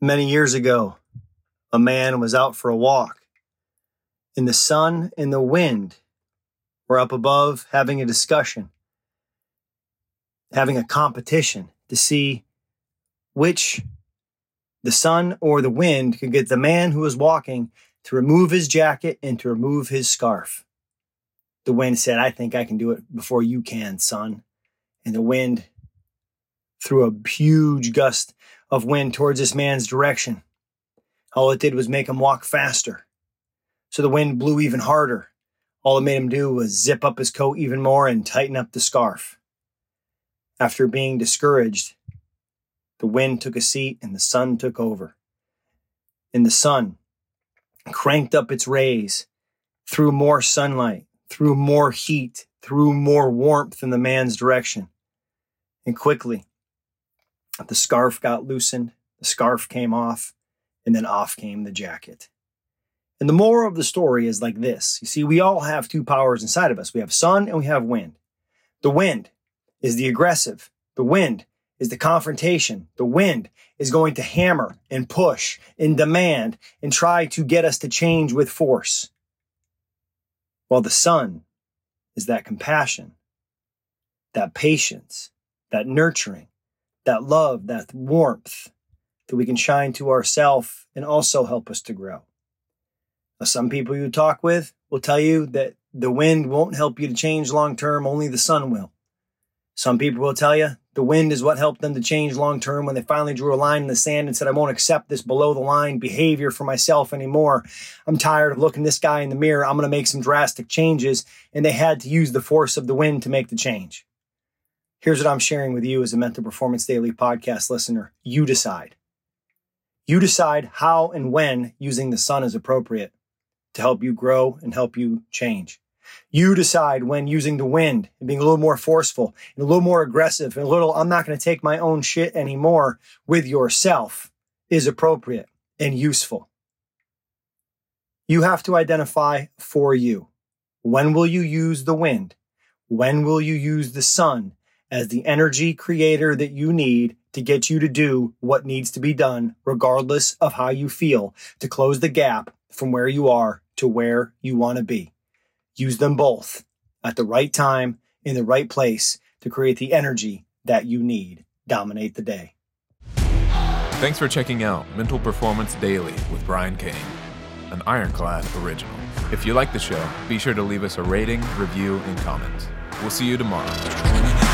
Many years ago, a man was out for a walk, and the sun and the wind were up above having a discussion, having a competition to see which the sun or the wind could get the man who was walking to remove his jacket and to remove his scarf. The wind said, I think I can do it before you can, son. And the wind threw a huge gust of wind towards this man's direction. All it did was make him walk faster. So the wind blew even harder. All it made him do was zip up his coat even more and tighten up the scarf. After being discouraged, the wind took a seat and the sun took over. And the sun cranked up its rays, threw more sunlight, threw more heat, threw more warmth in the man's direction. And quickly, the scarf got loosened, the scarf came off, and then off came the jacket. And the moral of the story is like this. You see, we all have two powers inside of us. We have sun and we have wind. The wind is the aggressive. The wind is the confrontation. The wind is going to hammer and push and demand and try to get us to change with force. While the sun is that compassion, that patience, that nurturing, that love, that warmth that we can shine to ourselves and also help us to grow. Now, some people you talk with will tell you that the wind won't help you to change long term, only the sun will. Some people will tell you the wind is what helped them to change long term when they finally drew a line in the sand and said, I won't accept this below the line behavior for myself anymore. I'm tired of looking this guy in the mirror. I'm going to make some drastic changes. And they had to use the force of the wind to make the change. Here's what I'm sharing with you as a Mental Performance Daily podcast listener. You decide. You decide how and when using the sun is appropriate to help you grow and help you change. You decide when using the wind and being a little more forceful and a little more aggressive and a little, I'm not going to take my own shit anymore with yourself is appropriate and useful. You have to identify for you. When will you use the wind? When will you use the sun as the energy creator that you need to get you to do what needs to be done, regardless of how you feel, to close the gap from where you are to where you want to be. Use them both at the right time in the right place to create the energy that you need. Dominate the day. Thanks for checking out Mental Performance Daily with Brian Cain, an Ironclad original. If you like the show, be sure to leave us a rating, review, and comment. We'll see you tomorrow.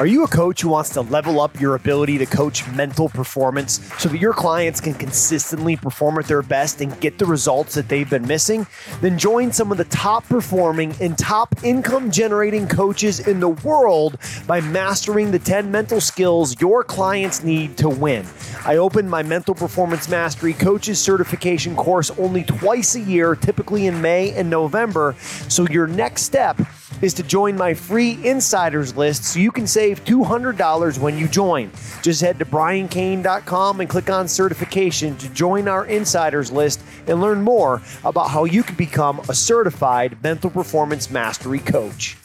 Are you a coach who wants to level up your ability to coach mental performance so that your clients can consistently perform at their best and get the results that they've been missing? Then join some of the top performing and top income generating coaches in the world by mastering the 10 mental skills your clients need to win. I open my mental performance mastery coaches certification course only twice a year, typically in May and November. So your next step is to join my free insiders list so you can save $200 when you join. Just head to briancain.com and click on certification to join our insiders list and learn more about how you can become a certified mental performance mastery coach.